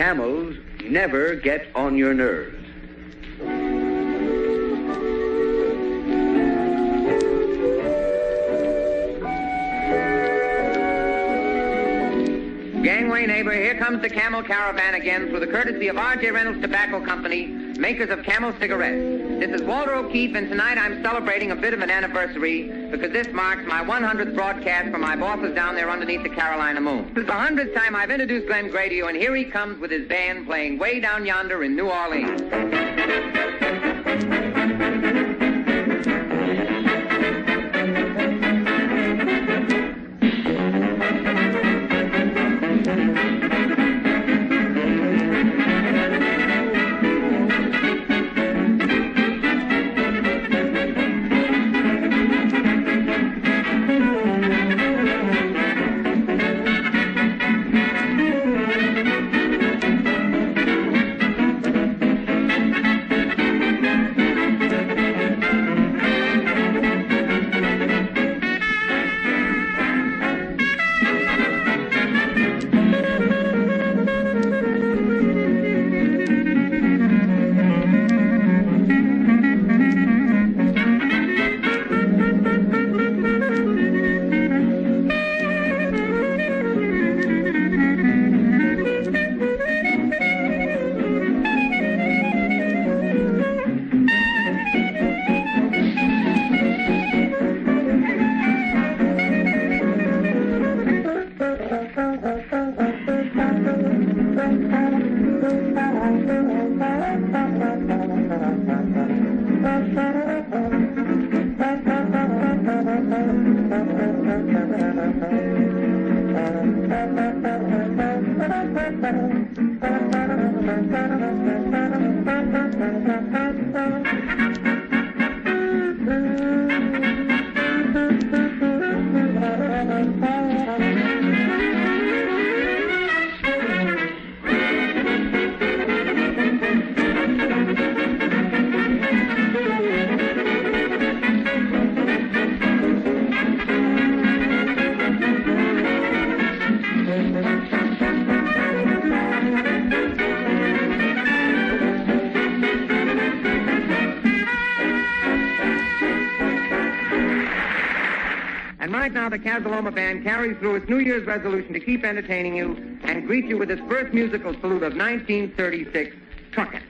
camels never get on your nerves. Gangway neighbor, here comes the Camel Caravan again through the courtesy of R.J. Reynolds Tobacco Company, makers of Camel cigarettes. This is Walter O'Keefe, and tonight I'm celebrating a bit of an anniversary because this marks my 100th broadcast for my bosses down there underneath the Carolina moon. This is the 100th time I've introduced Glen Gray to you, and here he comes with his band playing way down yonder in New Orleans. Thank you. And right now, the Casa Loma Band carries through its New Year's resolution to keep entertaining you and greet you with its first musical salute of 1936, Truckin'.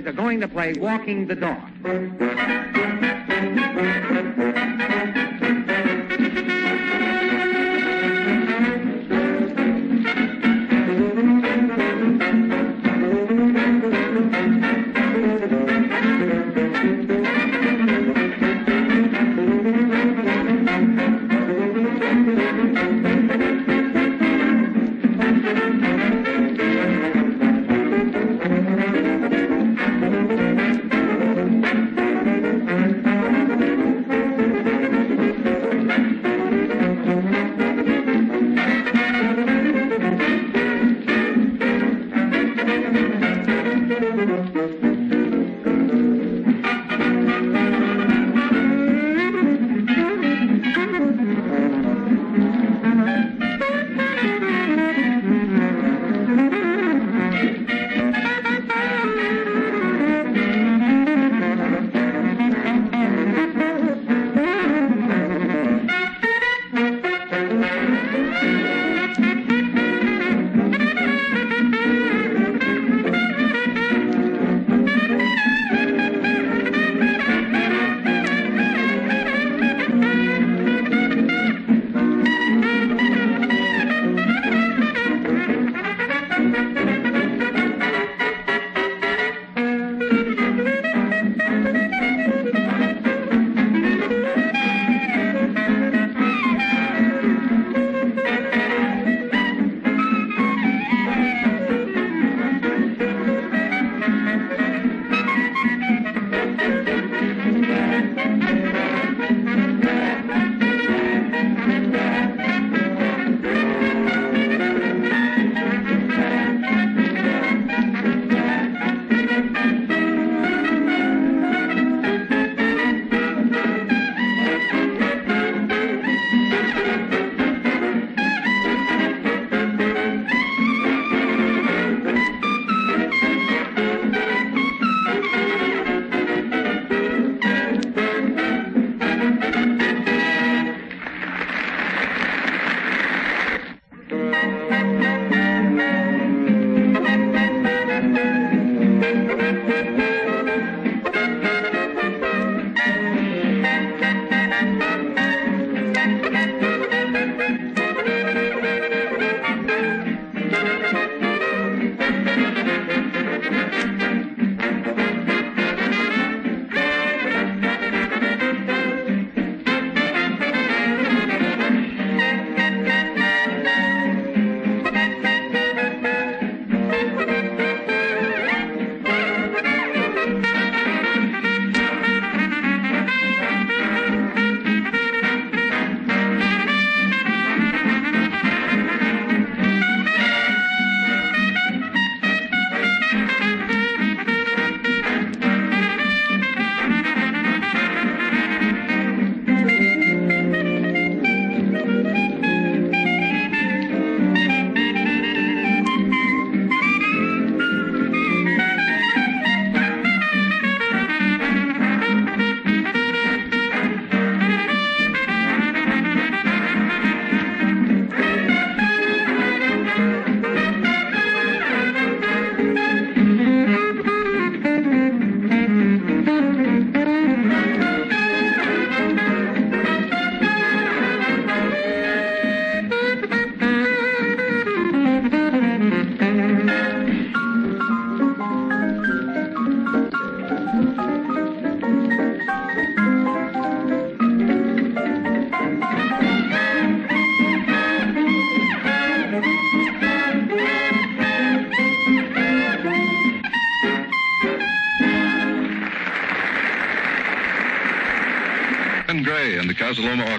Boys are going to play Walking the Dog.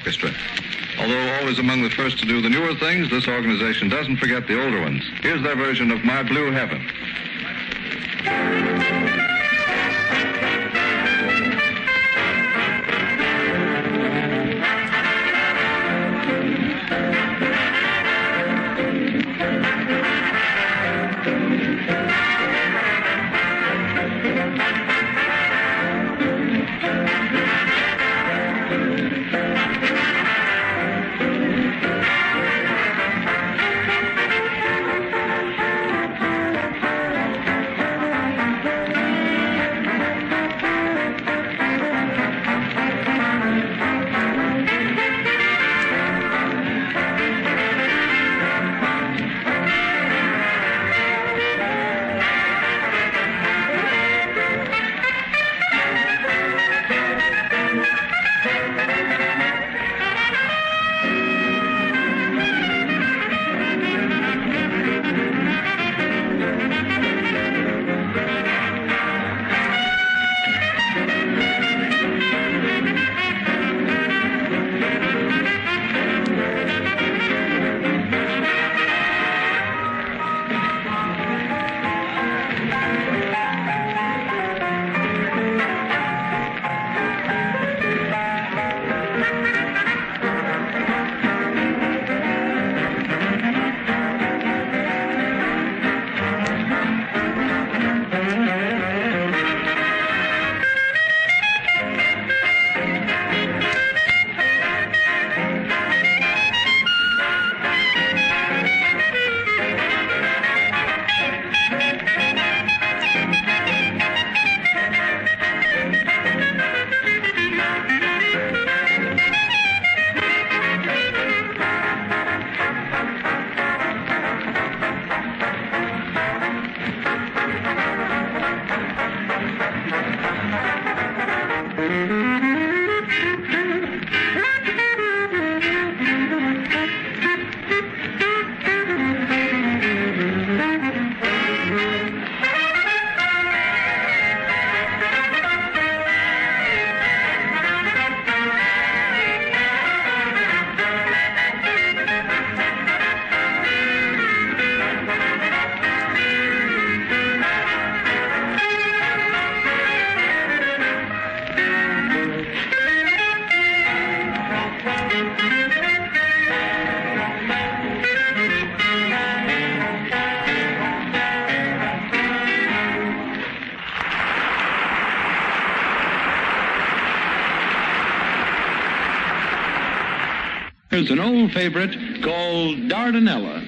Orchestra. Although always among the first to do the newer things, this organization doesn't forget the older ones. Here's their version of My Blue Heaven. Favorite called Dardanella.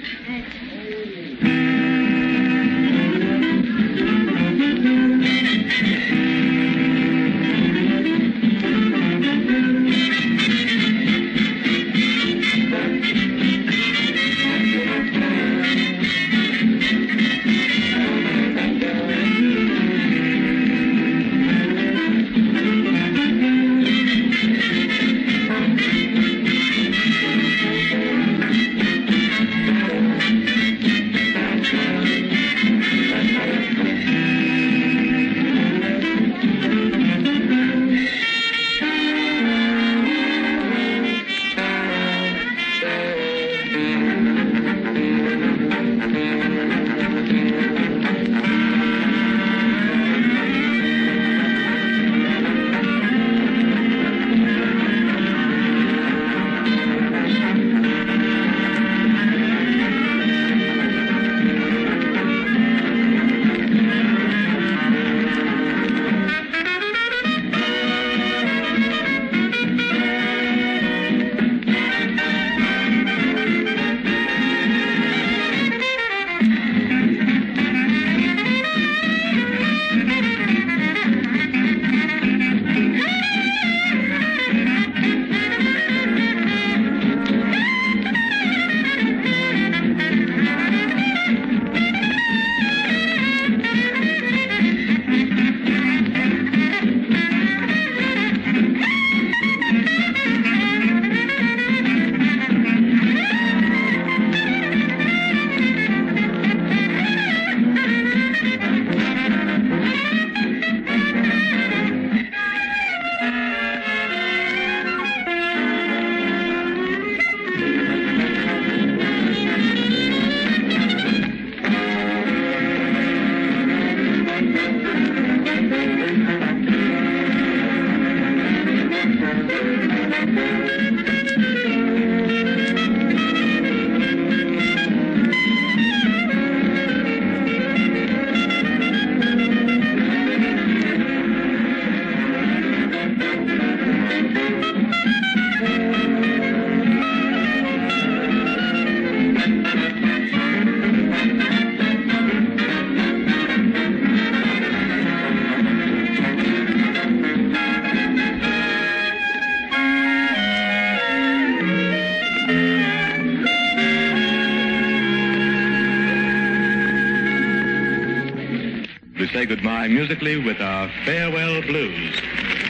Musically with our farewell blues.